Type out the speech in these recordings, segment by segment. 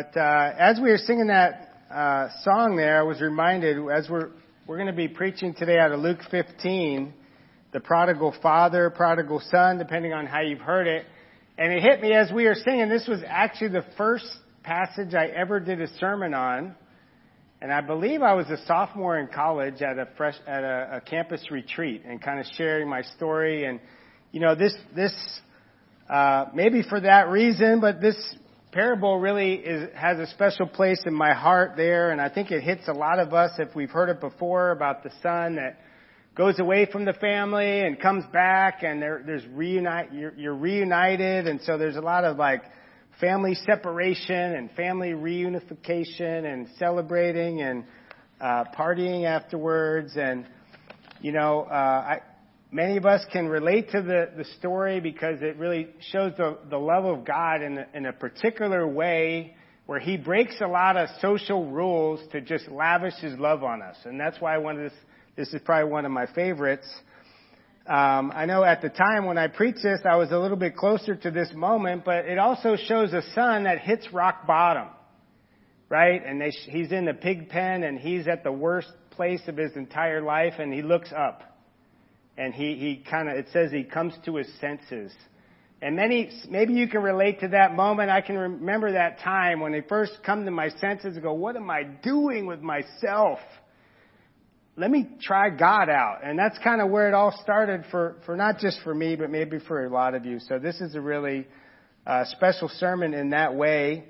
But uh, as we were singing that uh, song there, I was reminded as we're we're going to be preaching today out of Luke 15, the prodigal father, prodigal son, depending on how you've heard it. And it hit me as we were singing. This was actually the first passage I ever did a sermon on, and I believe I was a sophomore in college at a fresh at a, a campus retreat and kind of sharing my story. And you know, this this uh, maybe for that reason, but this parable really is, has a special place in my heart there, and I think it hits a lot of us if we've heard it before about the son that goes away from the family and comes back, and there, there's reunite, you're, you're reunited, and so there's a lot of like family separation and family reunification and celebrating and uh, partying afterwards, and you know, uh, I, Many of us can relate to the, the story because it really shows the, the love of God in in a particular way where He breaks a lot of social rules to just lavish His love on us. And that's why one of this, this is probably one of my favorites. Um, I know at the time when I preached this, I was a little bit closer to this moment, but it also shows a son that hits rock bottom, right? And they, he's in the pig pen and he's at the worst place of his entire life and he looks up and he, he kind of, it says he comes to his senses. And many, maybe you can relate to that moment. I can remember that time when I first come to my senses and go, what am I doing with myself? Let me try God out. And that's kind of where it all started for, for not just for me, but maybe for a lot of you. So this is a really uh, special sermon in that way.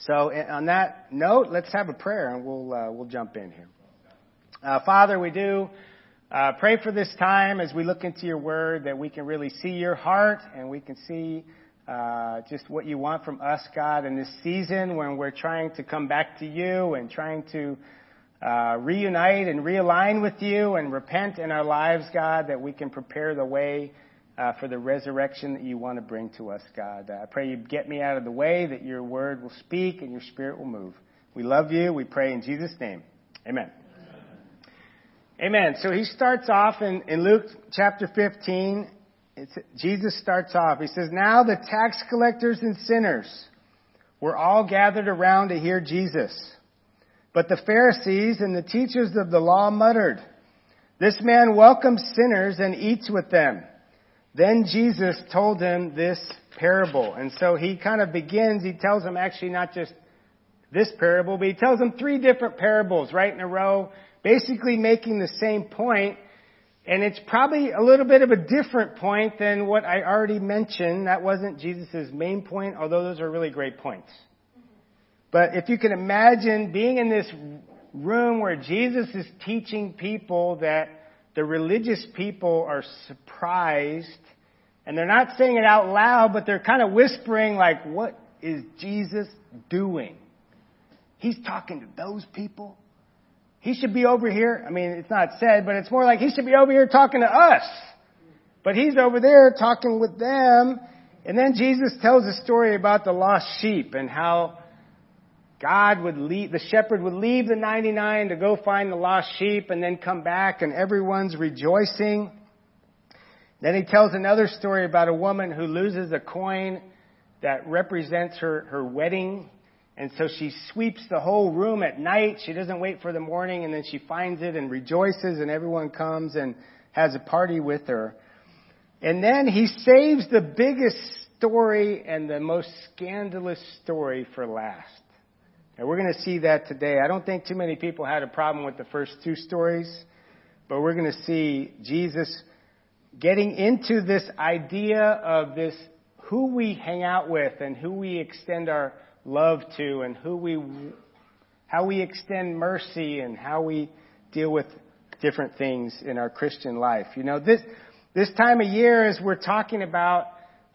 So on that note, let's have a prayer and we'll, uh, we'll jump in here. Uh, Father, we do uh, pray for this time as we look into your word that we can really see your heart and we can see uh, just what you want from us, God, in this season when we're trying to come back to you and trying to uh, reunite and realign with you and repent in our lives, God, that we can prepare the way uh, for the resurrection that you want to bring to us, God. Uh, I pray you get me out of the way, that your word will speak and your spirit will move. We love you. We pray in Jesus' name. Amen. Amen. So he starts off in, in Luke chapter 15. Jesus starts off. He says, Now the tax collectors and sinners were all gathered around to hear Jesus. But the Pharisees and the teachers of the law muttered, This man welcomes sinners and eats with them. Then Jesus told them this parable. And so he kind of begins, he tells them actually not just this parable, but he tells them three different parables right in a row basically making the same point, and it's probably a little bit of a different point than what I already mentioned. That wasn't Jesus' main point, although those are really great points. But if you can imagine being in this room where Jesus is teaching people that the religious people are surprised, and they're not saying it out loud, but they're kind of whispering like, what is Jesus doing? He's talking to those people. He should be over here. I mean, it's not said, but it's more like he should be over here talking to us. But he's over there talking with them. And then Jesus tells a story about the lost sheep and how God would leave, the shepherd would leave the 99 to go find the lost sheep and then come back and everyone's rejoicing. Then he tells another story about a woman who loses a coin that represents her, her wedding and so she sweeps the whole room at night. She doesn't wait for the morning and then she finds it and rejoices and everyone comes and has a party with her. And then he saves the biggest story and the most scandalous story for last. And we're going to see that today. I don't think too many people had a problem with the first two stories, but we're going to see Jesus getting into this idea of this who we hang out with and who we extend our love to and who we, how we extend mercy and how we deal with different things in our Christian life. You know, this, this time of year as we're talking about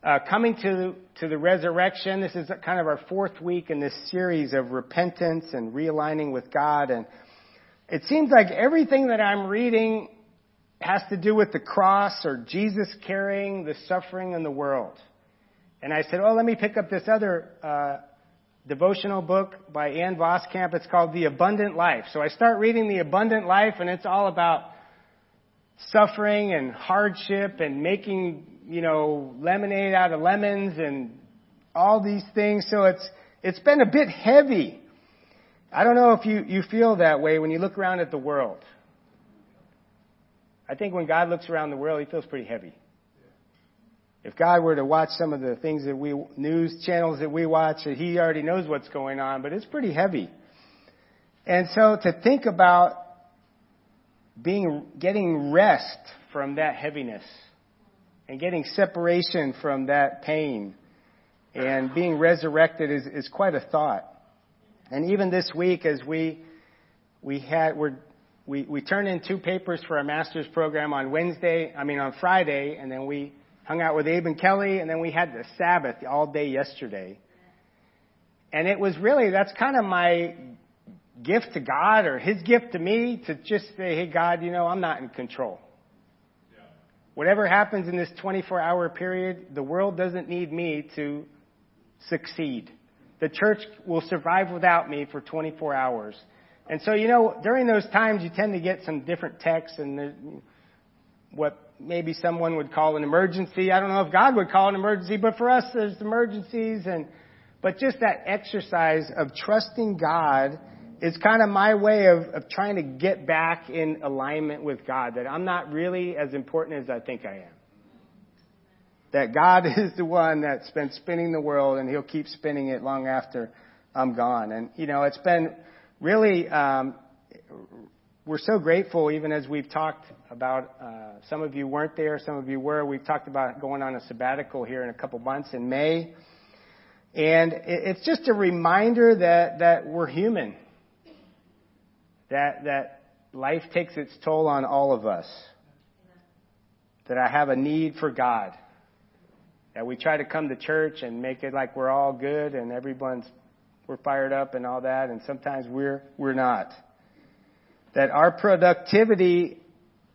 uh, coming to, to the resurrection, this is kind of our fourth week in this series of repentance and realigning with God. And it seems like everything that I'm reading has to do with the cross or Jesus carrying the suffering in the world. And I said, oh, let me pick up this other uh, devotional book by Ann Voskamp. It's called The Abundant Life. So I start reading The Abundant Life and it's all about suffering and hardship and making, you know, lemonade out of lemons and all these things. So it's, it's been a bit heavy. I don't know if you, you feel that way when you look around at the world. I think when God looks around the world, he feels pretty heavy. If God were to watch some of the things that we, news channels that we watch, he already knows what's going on, but it's pretty heavy. And so to think about being, getting rest from that heaviness and getting separation from that pain and being resurrected is, is quite a thought. And even this week as we, we had, we're, we, we turned in two papers for our master's program on Wednesday, I mean on Friday, and then we hung out with Abe and Kelly, and then we had the Sabbath all day yesterday. And it was really, that's kind of my gift to God or His gift to me to just say, hey God, you know, I'm not in control. Whatever happens in this 24 hour period, the world doesn't need me to succeed. The church will survive without me for 24 hours. And so, you know, during those times, you tend to get some different texts and what maybe someone would call an emergency. I don't know if God would call an emergency, but for us, there's emergencies and, but just that exercise of trusting God is kind of my way of, of trying to get back in alignment with God, that I'm not really as important as I think I am. That God is the one that's been spinning the world and He'll keep spinning it long after I'm gone. And, you know, it's been really, um, we're so grateful, even as we've talked about, uh, some of you weren't there, some of you were. We've talked about going on a sabbatical here in a couple months in May. And it's just a reminder that, that we're human. That, that life takes its toll on all of us. That I have a need for God. That we try to come to church and make it like we're all good and everyone's, we're fired up and all that, and sometimes we're, we're not that our productivity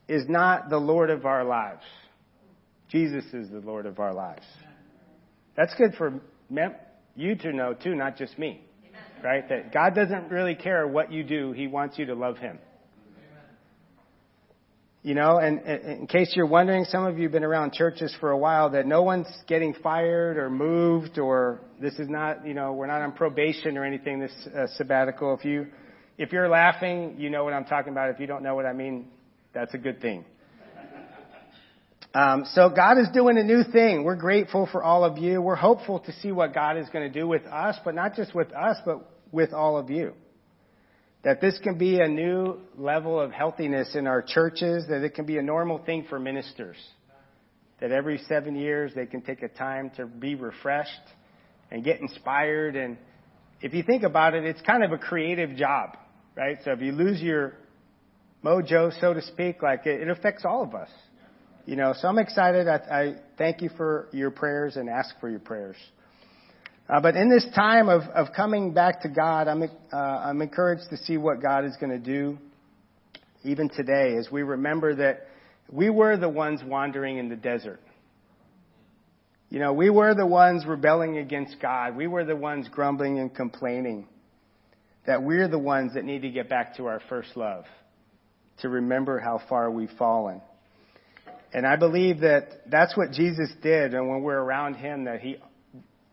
is not the Lord of our lives. Jesus is the Lord of our lives. That's good for you to know too, not just me. Right? That God doesn't really care what you do. He wants you to love Him. You know, and, and in case you're wondering, some of you have been around churches for a while that no one's getting fired or moved or this is not, you know, we're not on probation or anything this uh, sabbatical. If you, if you're laughing, you know what I'm talking about. If you don't know what I mean, that's a good thing. Um, so God is doing a new thing. We're grateful for all of you. We're hopeful to see what God is going to do with us, but not just with us, but with all of you. That this can be a new level of healthiness in our churches, that it can be a normal thing for ministers. That every seven years they can take a time to be refreshed and get inspired. And if you think about it, it's kind of a creative job right? So if you lose your mojo, so to speak, like it, it affects all of us. You know, so I'm excited. I, I thank you for your prayers and ask for your prayers. Uh, but in this time of, of coming back to God, I'm, uh, I'm encouraged to see what God is going to do even today as we remember that we were the ones wandering in the desert. You know, we were the ones rebelling against God. We were the ones grumbling and complaining that we're the ones that need to get back to our first love, to remember how far we've fallen. And I believe that that's what Jesus did, and when we're around Him, that He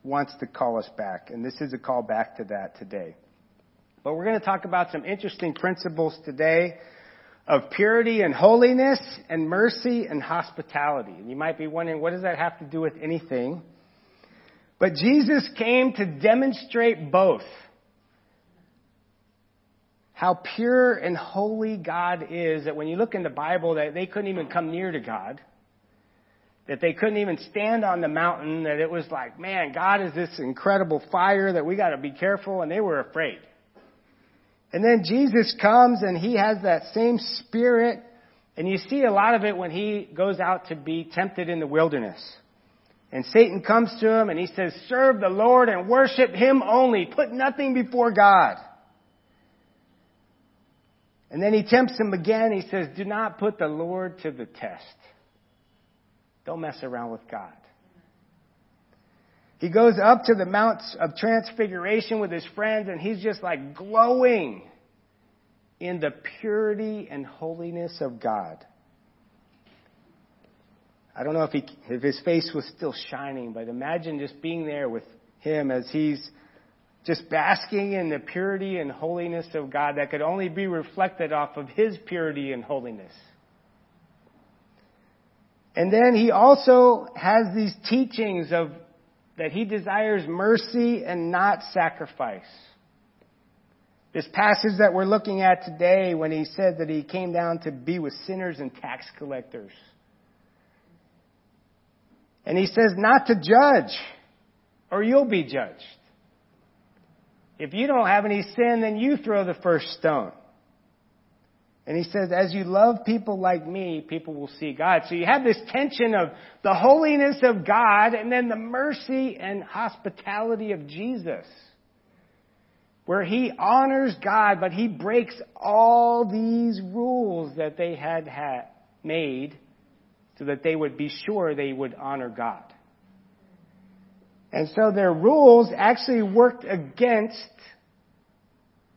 wants to call us back. And this is a call back to that today. But we're going to talk about some interesting principles today of purity and holiness and mercy and hospitality. And you might be wondering, what does that have to do with anything? But Jesus came to demonstrate both how pure and holy God is that when you look in the Bible that they couldn't even come near to God. That they couldn't even stand on the mountain, that it was like, man, God is this incredible fire that we gotta be careful, and they were afraid. And then Jesus comes and he has that same spirit, and you see a lot of it when he goes out to be tempted in the wilderness. And Satan comes to him and he says, serve the Lord and worship him only. Put nothing before God. And then he tempts him again. He says, Do not put the Lord to the test. Don't mess around with God. He goes up to the Mount of Transfiguration with his friends, and he's just like glowing in the purity and holiness of God. I don't know if, he, if his face was still shining, but imagine just being there with him as he's just basking in the purity and holiness of God that could only be reflected off of His purity and holiness. And then He also has these teachings of that He desires mercy and not sacrifice. This passage that we're looking at today when He said that He came down to be with sinners and tax collectors. And He says not to judge or you'll be judged. If you don't have any sin, then you throw the first stone. And he says, as you love people like me, people will see God. So you have this tension of the holiness of God and then the mercy and hospitality of Jesus. Where he honors God, but he breaks all these rules that they had, had made so that they would be sure they would honor God. And so their rules actually worked against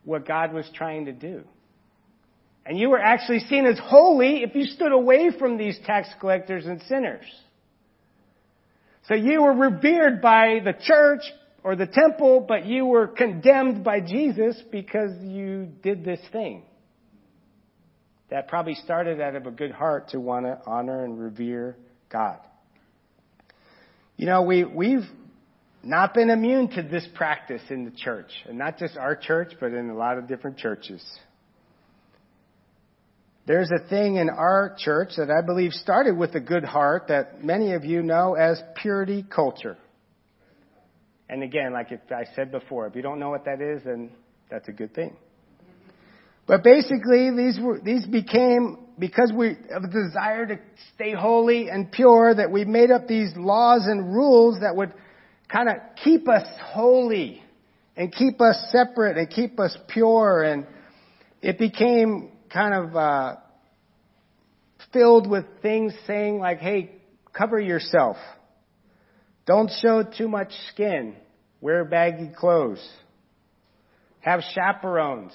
what God was trying to do. And you were actually seen as holy if you stood away from these tax collectors and sinners. So you were revered by the church or the temple, but you were condemned by Jesus because you did this thing. That probably started out of a good heart to want to honor and revere God. You know, we, we've not been immune to this practice in the church. And not just our church, but in a lot of different churches. There's a thing in our church that I believe started with a good heart that many of you know as purity culture. And again, like I said before, if you don't know what that is, then that's a good thing. But basically, these were, these became, because we have a desire to stay holy and pure, that we made up these laws and rules that would kind of keep us holy and keep us separate and keep us pure. And it became kind of uh, filled with things saying like, hey, cover yourself. Don't show too much skin. Wear baggy clothes. Have chaperones.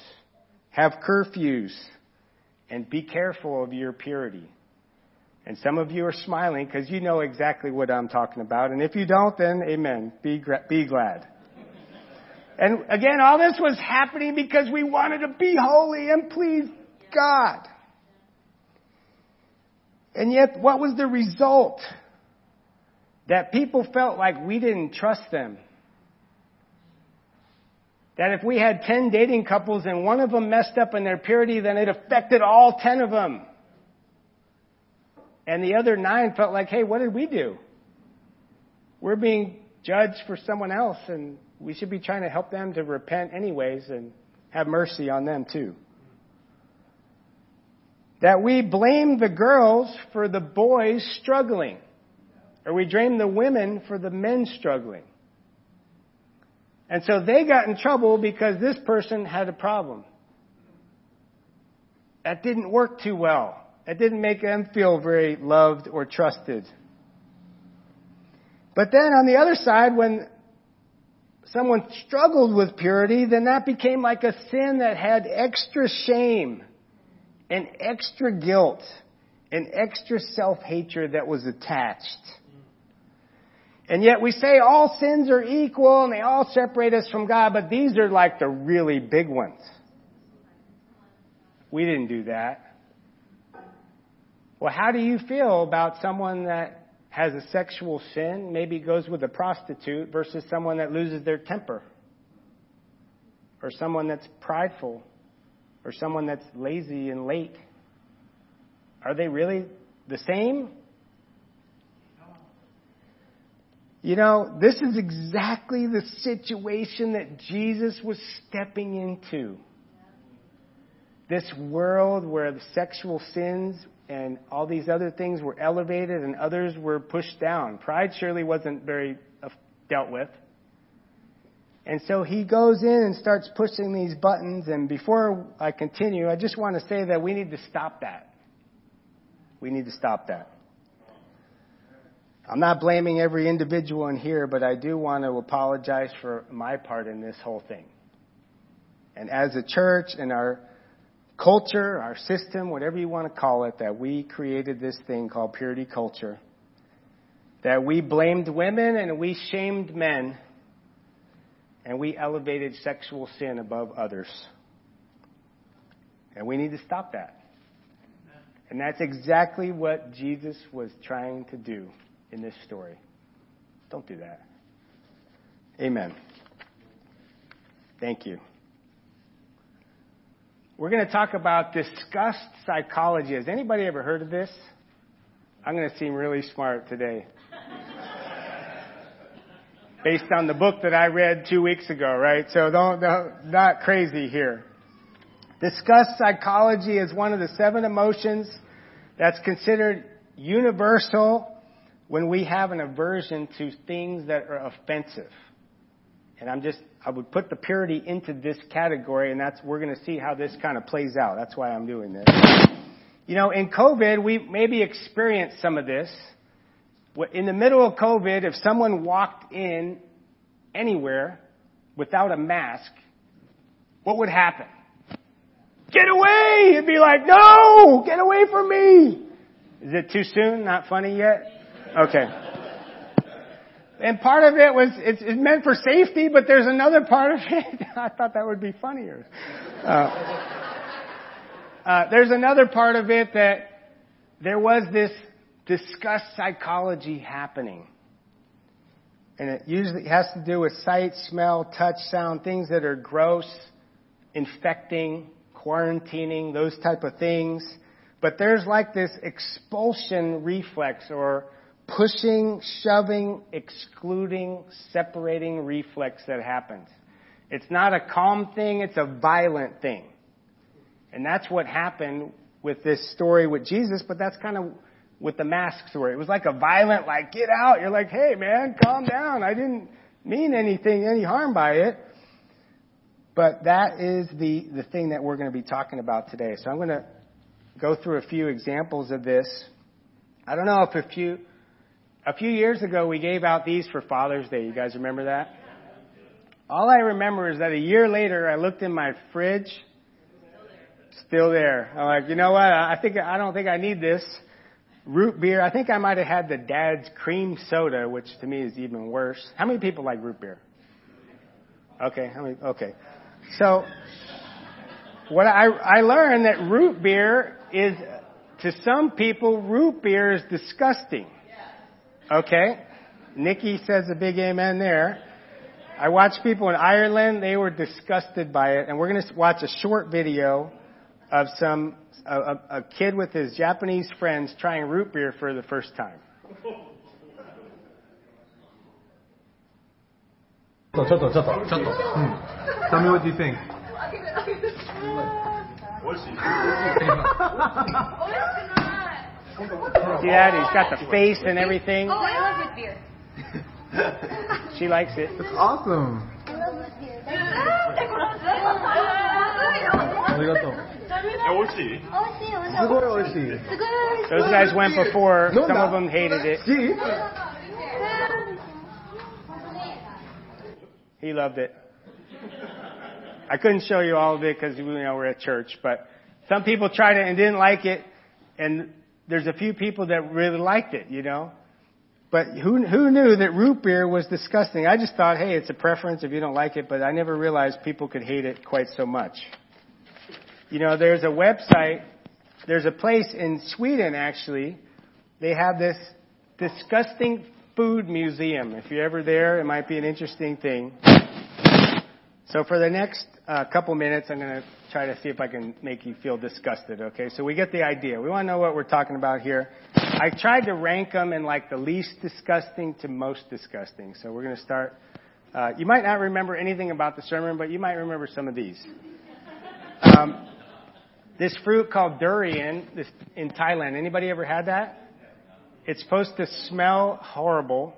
Have curfews. And be careful of your purity. And some of you are smiling because you know exactly what I'm talking about. And if you don't, then amen. Be, be glad. And again, all this was happening because we wanted to be holy and please God. And yet, what was the result? That people felt like we didn't trust them. That if we had 10 dating couples and one of them messed up in their purity, then it affected all 10 of them. And the other nine felt like, hey, what did we do? We're being judged for someone else, and we should be trying to help them to repent anyways and have mercy on them too. That we blame the girls for the boys struggling, or we blame the women for the men struggling. And so they got in trouble because this person had a problem. That didn't work too well. It didn't make them feel very loved or trusted. But then on the other side, when someone struggled with purity, then that became like a sin that had extra shame and extra guilt and extra self-hatred that was attached. And yet we say all sins are equal and they all separate us from God, but these are like the really big ones. We didn't do that. Well, how do you feel about someone that has a sexual sin, maybe goes with a prostitute, versus someone that loses their temper? Or someone that's prideful? Or someone that's lazy and late? Are they really the same? You know, this is exactly the situation that Jesus was stepping into. This world where the sexual sins and all these other things were elevated and others were pushed down. Pride surely wasn't very uh, dealt with. And so he goes in and starts pushing these buttons. And before I continue, I just want to say that we need to stop that. We need to stop that. I'm not blaming every individual in here, but I do want to apologize for my part in this whole thing. And as a church and our culture, our system, whatever you want to call it, that we created this thing called purity culture. That we blamed women and we shamed men. and we elevated sexual sin above others. And we need to stop that. And that's exactly what Jesus was trying to do in this story. Don't do that. Amen. Thank you. We're going to talk about disgust psychology. Has anybody ever heard of this? I'm going to seem really smart today. Based on the book that I read two weeks ago, right? So don't, don't not crazy here. Disgust psychology is one of the seven emotions that's considered universal when we have an aversion to things that are offensive. And I'm just, I would put the purity into this category, and that's, we're going to see how this kind of plays out. That's why I'm doing this. You know, in COVID, we maybe experienced some of this. In the middle of COVID, if someone walked in anywhere without a mask, what would happen? Get away! It'd be like, no! Get away from me! Is it too soon? Not funny yet? Okay. And part of it was, it's, it's meant for safety, but there's another part of it. I thought that would be funnier. Uh, uh, there's another part of it that there was this disgust psychology happening. And it usually has to do with sight, smell, touch, sound, things that are gross, infecting, quarantining, those type of things. But there's like this expulsion reflex or pushing, shoving, excluding, separating reflex that happens. It's not a calm thing, it's a violent thing. And that's what happened with this story with Jesus, but that's kind of with the mask story. It was like a violent, like, get out. You're like, hey man, calm down. I didn't mean anything, any harm by it. But that is the, the thing that we're going to be talking about today. So I'm going to go through a few examples of this. I don't know if a few, a few years ago we gave out these for Father's Day. You guys remember that? All I remember is that a year later I looked in my fridge. Still there. I'm like, you know what? I think, I don't think I need this. Root beer. I think I might have had the dad's cream soda, which to me is even worse. How many people like root beer? Okay, how many? Okay. So, what I, I learned that root beer is, to some people, root beer is disgusting. Okay? Nikki says a big amen there. I watched people in Ireland, they were disgusted by it, and we're going to watch a short video of some, a, a kid with his Japanese friends trying root beer for the first time. ちょっとちょっとちょっと。ちょっと。うん。Tell me what you think. See that? He's got the face and everything. Oh, I love root beer. she likes it. It's awesome. I love root beer. Those guys went before. Some of them hated it. He loved it. I couldn't show you all of it because you know we're at church, but some people tried it and didn't like it, and there's a few people that really liked it, you know. But who who knew that root beer was disgusting? I just thought, hey, it's a preference if you don't like it, but I never realized people could hate it quite so much. You know, there's a website, there's a place in Sweden actually. They have this disgusting food museum. If you're ever there, it might be an interesting thing. So for the next uh, couple minutes, I'm going to try to see if I can make you feel disgusted. Okay, so we get the idea. We want to know what we're talking about here. I tried to rank them in like the least disgusting to most disgusting. So we're going to start. Uh, you might not remember anything about the sermon, but you might remember some of these. Um, this fruit called durian this, in Thailand. Anybody ever had that? It's supposed to smell horrible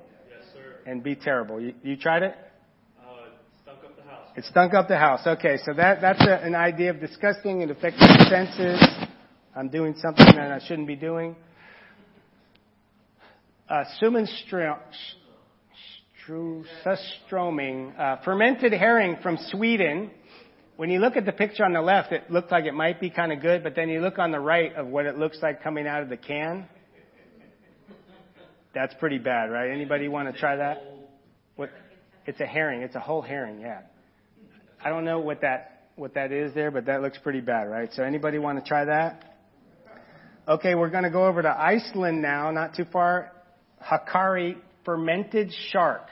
and be terrible. You, you tried it? It stunk up the house. Okay, so that, that's a, an idea of disgusting. It affects the senses. I'm doing something that I shouldn't be doing. Uh, Surströmming, uh, fermented herring from Sweden. When you look at the picture on the left, it looked like it might be kind of good, but then you look on the right of what it looks like coming out of the can. That's pretty bad, right? Anybody want to try that? What? It's a herring. It's a whole herring. Yeah. I don't know what that what that is there, but that looks pretty bad, right? So anybody want to try that? Okay, we're going to go over to Iceland now, not too far. Hákarl fermented shark.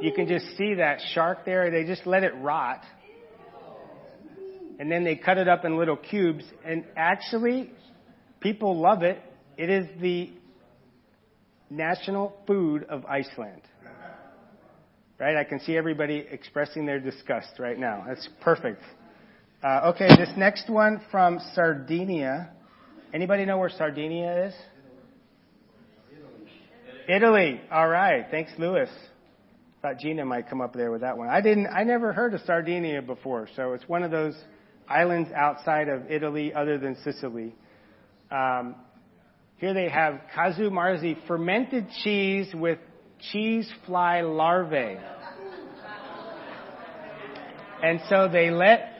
You can just see that shark there. They just let it rot. And then they cut it up in little cubes. And actually, people love it. It is the national food of Iceland. Right? I can see everybody expressing their disgust right now. That's perfect. Uh, okay, this next one from Sardinia. Anybody know where Sardinia is? Italy. All right. Thanks, Lewis. Thought Gina might come up there with that one. I didn't. I never heard of Sardinia before, so it's one of those islands outside of Italy, other than Sicily. Um, here they have casu marzu, fermented cheese with cheese fly larvae. And so they let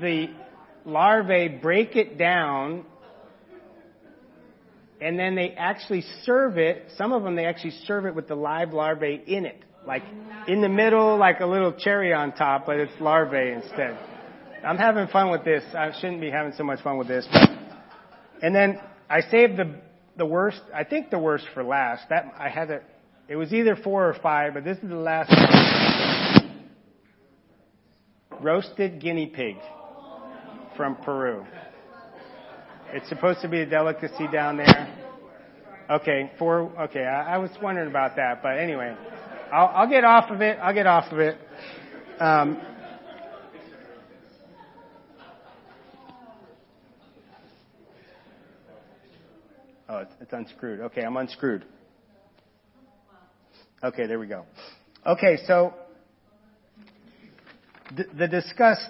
the larvae break it down and then they actually serve it. Some of them they actually serve it with the live larvae in it, like in the middle, like a little cherry on top, but it's larvae instead. I'm having fun with this. I shouldn't be having so much fun with this. But, and then I saved the the worst. I think the worst for last. That I had it. It was either four or five, but this is the last. One. Roasted guinea pig from Peru. It's supposed to be a delicacy down there. Okay, four. Okay, I, I was wondering about that, but anyway, I'll, I'll get off of it. I'll get off of it. Um, oh, it's, it's unscrewed. Okay, I'm unscrewed. Okay, there we go. Okay, so the, the disgust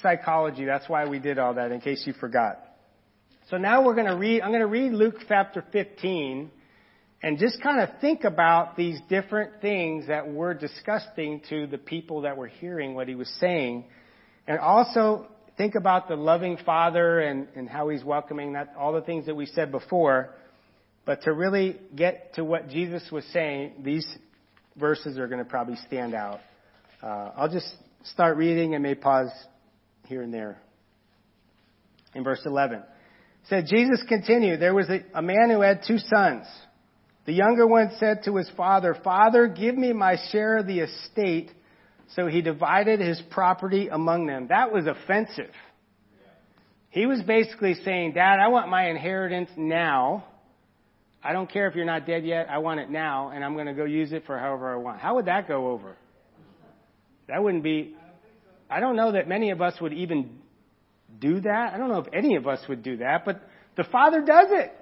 psychology, that's why we did all that, in case you forgot. So now we're going to read, I'm going to read Luke chapter 15 and just kind of think about these different things that were disgusting to the people that were hearing what he was saying. And also think about the loving father and, and how he's welcoming that, all the things that we said before. But to really get to what Jesus was saying, these verses are going to probably stand out. Uh, I'll just start reading and may pause here and there. In verse 11 said, Jesus continued, there was a, a man who had two sons. The younger one said to his father, Father, give me my share of the estate. So he divided his property among them. That was offensive. He was basically saying, Dad, I want my inheritance now. I don't care if you're not dead yet. I want it now, and I'm going to go use it for however I want. How would that go over? That wouldn't be. I don't know that many of us would even do that. I don't know if any of us would do that, but the Father does it.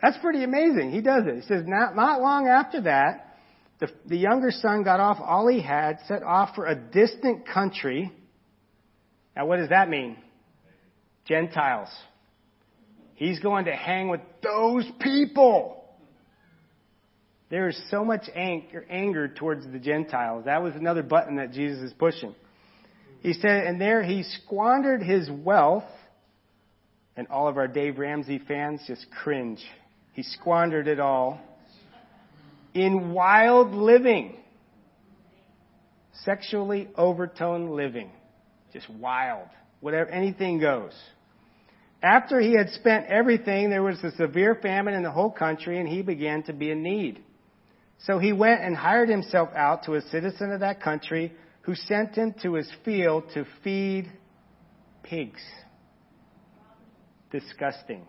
That's pretty amazing. He does it. He says, not, not long after that, the, the younger son got off all he had, set off for a distant country. Now, what does that mean? Gentiles. He's going to hang with those people. There is so much anger, anger towards the Gentiles. That was another button that Jesus is pushing. He said, and there he squandered his wealth, and all of our Dave Ramsey fans just cringe. He squandered it all in wild living, sexually overtone living, just wild, whatever, anything goes. After he had spent everything, there was a severe famine in the whole country, and he began to be in need. So he went and hired himself out to a citizen of that country who sent him to his field to feed pigs. Disgusting.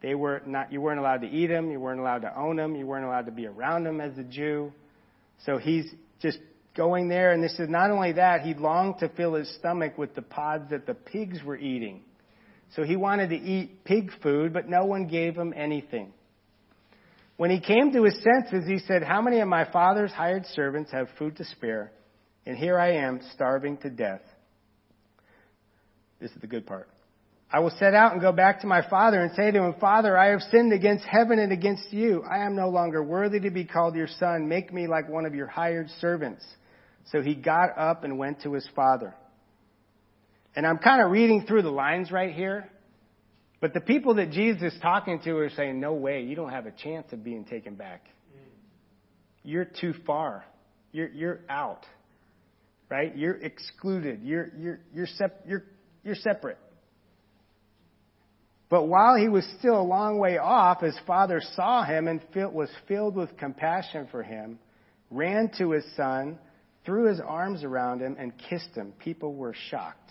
They were not, you weren't allowed to eat them, you weren't allowed to own them, you weren't allowed to be around them as a Jew. So he's just going there, and this is not only that, he longed to fill his stomach with the pods that the pigs were eating. So he wanted to eat pig food, but no one gave him anything. When he came to his senses, he said, How many of my father's hired servants have food to spare? And here I am, starving to death. This is the good part. I will set out and go back to my father and say to him, Father, I have sinned against heaven and against you. I am no longer worthy to be called your son. Make me like one of your hired servants. So he got up and went to his father. And I'm kind of reading through the lines right here. But the people that Jesus is talking to are saying, No way, you don't have a chance of being taken back. you're too far. You're, you're out. Right? You're excluded. You're, you're, you're, sep- you're, you're separate. But while he was still a long way off, his father saw him and was filled with compassion for him, ran to his son, threw his arms around him, and kissed him. People were shocked.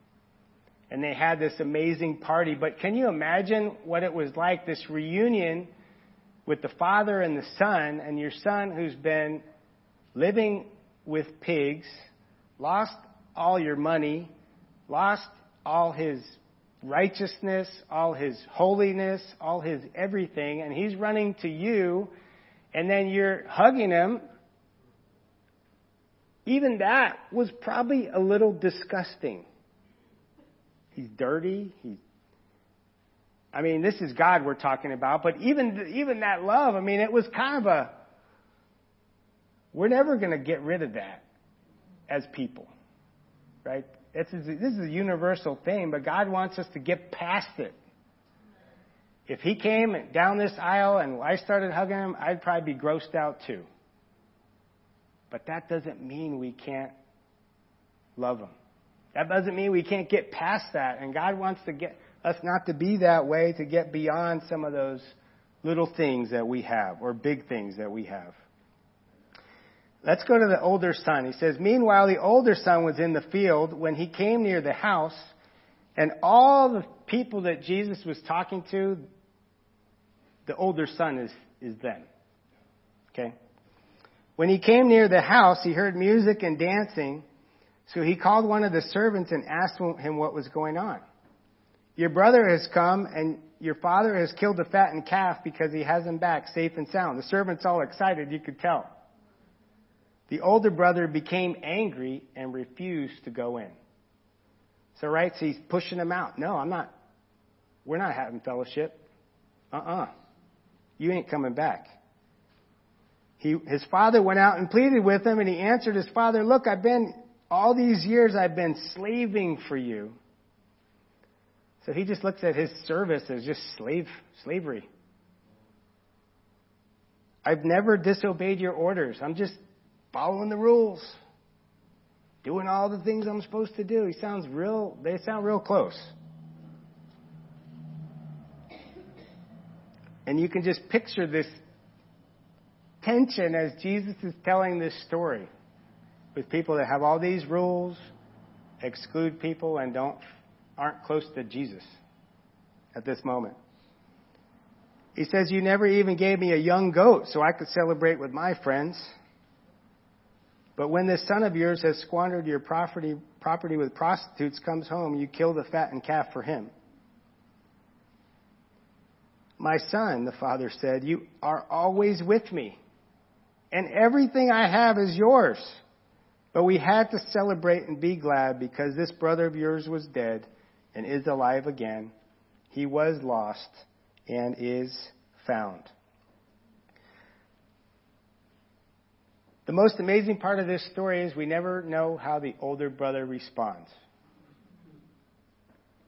And they had this amazing party. But can you imagine what it was like, this reunion with the father and the son, and your son who's been living with pigs, lost all your money, lost all his righteousness, all his holiness, all his everything, and he's running to you, and then you're hugging him. Even that was probably a little disgusting. He's dirty. He, I mean, this is God we're talking about, but even even that love, I mean, it was kind of a. We're never going to get rid of that as people, right? This is, this is a universal thing, but God wants us to get past it. If He came down this aisle and I started hugging Him, I'd probably be grossed out too. But that doesn't mean we can't love Him. That doesn't mean we can't get past that. And God wants to get us not to be that way, to get beyond some of those little things that we have or big things that we have. Let's go to the older son. He says, Meanwhile, the older son was in the field when he came near the house, and all the people that Jesus was talking to, the older son is, is them. Okay? When he came near the house, he heard music and dancing, so he called one of the servants and asked him what was going on. Your brother has come, and your father has killed the fattened calf because he has him back safe and sound. The servant's all excited, you could tell. The older brother became angry and refused to go in. So, right, so he's pushing him out. No, I'm not. We're not having fellowship. Uh uh-uh. uh You ain't coming back. He, his father went out and pleaded with him, and he answered his father, Look, I've been, all these years I've been slaving for you. So he just looks at his service as just slave, slavery. I've never disobeyed your orders. I'm just following the rules, doing all the things I'm supposed to do. He sounds real, they sound real close. And you can just picture this tension as Jesus is telling this story with people that have all these rules, exclude people, and don't aren't close to Jesus at this moment. He says, You never even gave me a young goat so I could celebrate with my friends. But when this son of yours has squandered your property, property with prostitutes comes home, you kill the fattened calf for him. My son, the father said, you are always with me, and everything I have is yours. But we had to celebrate and be glad because this brother of yours was dead and is alive again. He was lost and is found. The most amazing part of this story is we never know how the older brother responds.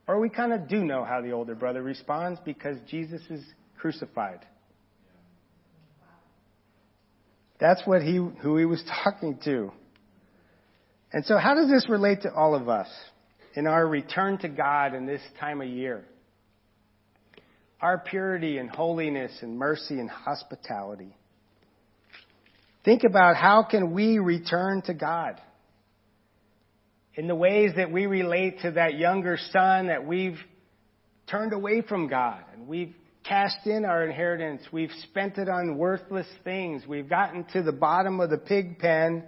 Or we kind of do know how the older brother responds because Jesus is crucified. That's what he, who he was talking to. And so how does this relate to all of us in our return to God in this time of year? Our purity and holiness and mercy and hospitality. Think about how can we return to God? In the ways that we relate to that younger son that we've turned away from God and we've cast in our inheritance. We've spent it on worthless things. We've gotten to the bottom of the pig pen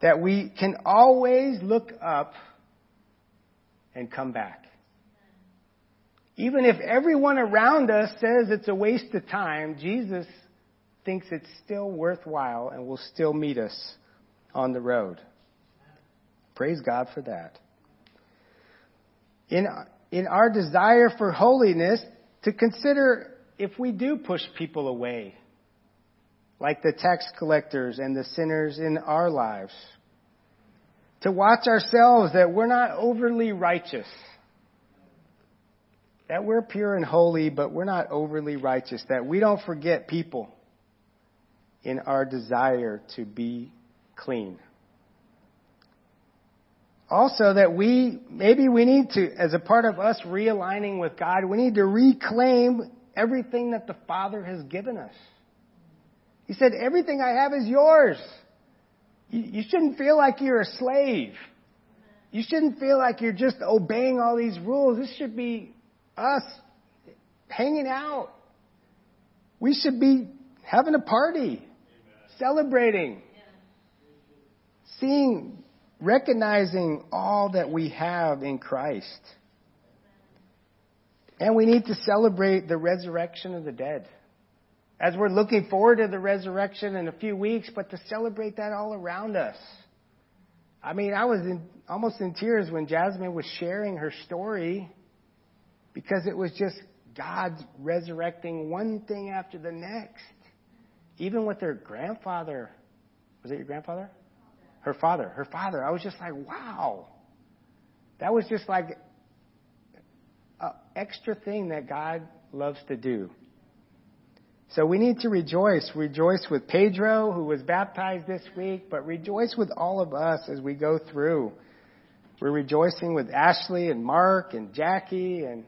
that we can always look up and come back. Even if everyone around us says it's a waste of time, Jesus thinks it's still worthwhile and will still meet us on the road. Praise God for that. In, in our desire for holiness, to consider if we do push people away, like the tax collectors and the sinners in our lives. To watch ourselves that we're not overly righteous. That we're pure and holy, but we're not overly righteous. That we don't forget people in our desire to be clean. Also that we, maybe we need to, as a part of us realigning with God, we need to reclaim everything that the Father has given us. He said, everything I have is yours. You, shouldn't feel like you're a slave. You shouldn't feel like you're just obeying all these rules. This should be us hanging out. We should be having a party, celebrating, seeing recognizing all that we have in Christ. And we need to celebrate the resurrection of the dead. As we're looking forward to the resurrection in a few weeks, but to celebrate that all around us. I mean, I was in, almost in tears when Jasmine was sharing her story because it was just God's resurrecting one thing after the next. Even with her grandfather. Was it your grandfather? her father, her father. I was just like, wow. That was just like an extra thing that God loves to do. So we need to rejoice. Rejoice with Pedro, who was baptized this week, but rejoice with all of us as we go through. We're rejoicing with Ashley and Mark and Jackie and,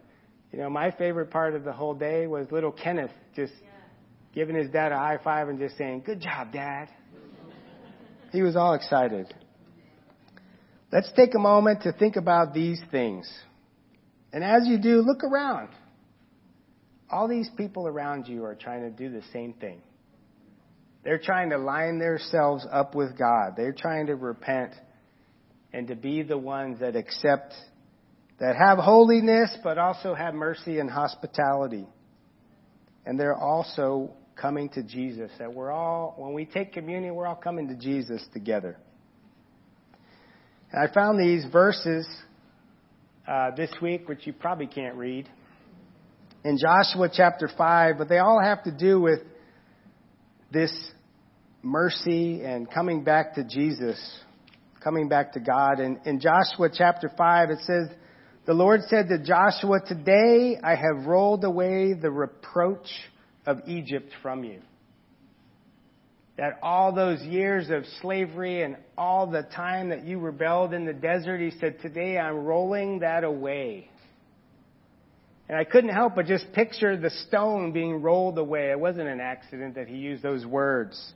you know, my favorite part of the whole day was little Kenneth just giving his dad a high five and just saying, good job, dad. He was all excited. Let's take a moment to think about these things. And as you do, look around. All these people around you are trying to do the same thing. They're trying to line themselves up with God. They're trying to repent and to be the ones that accept, that have holiness, but also have mercy and hospitality. And they're also coming to Jesus. That we're all, when we take communion, we're all coming to Jesus together. And I found these verses uh, this week, which you probably can't read, in Joshua chapter 5, but they all have to do with this mercy and coming back to Jesus, coming back to God. And in Joshua chapter 5, it says, The Lord said to Joshua, Today I have rolled away the reproach of Egypt from you. That all those years of slavery and all the time that you rebelled in the desert, he said, today I'm rolling that away. And I couldn't help but just picture the stone being rolled away. It wasn't an accident that he used those words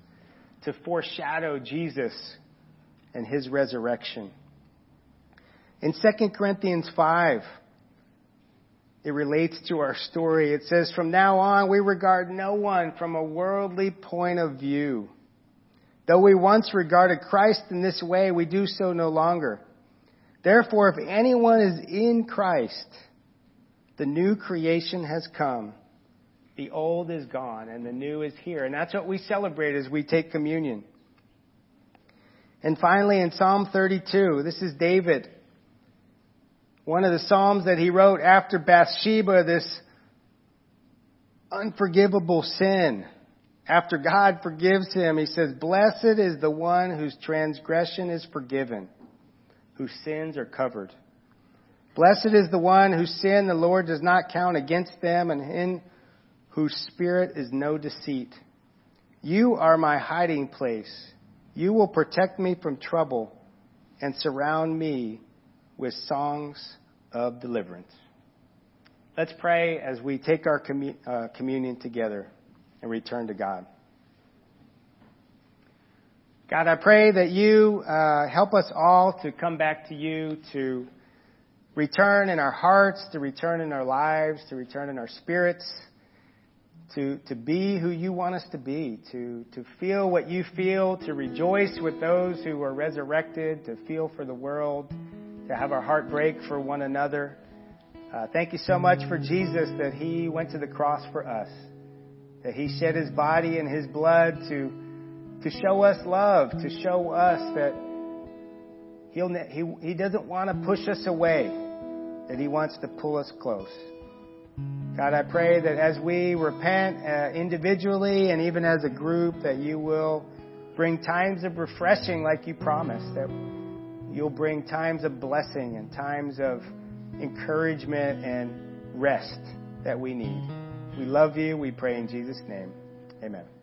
to foreshadow Jesus and his resurrection. In 2 Corinthians 5, it relates to our story. It says, From now on, we regard no one from a worldly point of view. Though we once regarded Christ in this way, we do so no longer. Therefore, if anyone is in Christ, the new creation has come. The old is gone and the new is here. And that's what we celebrate as we take communion. And finally, in Psalm 32, this is David one of the Psalms that he wrote after Bathsheba, this unforgivable sin. After God forgives him, he says, Blessed is the one whose transgression is forgiven, whose sins are covered. Blessed is the one whose sin the Lord does not count against them, and in whose spirit is no deceit. You are my hiding place. You will protect me from trouble and surround me with songs of deliverance. Let's pray as we take our commu- uh, communion together and return to God. God, I pray that you uh, help us all to come back to you, to return in our hearts, to return in our lives, to return in our spirits, to, to be who you want us to be, to, to feel what you feel, to rejoice with those who are resurrected, to feel for the world to have our heart break for one another. Uh, thank you so much for Jesus that He went to the cross for us, that He shed His body and His blood to, to show us love, to show us that He'll, he, he doesn't want to push us away, that He wants to pull us close. God, I pray that as we repent uh, individually and even as a group, that you will bring times of refreshing like you promised, that you'll bring times of blessing and times of encouragement and rest that we need. We love you. We pray in Jesus' name. Amen.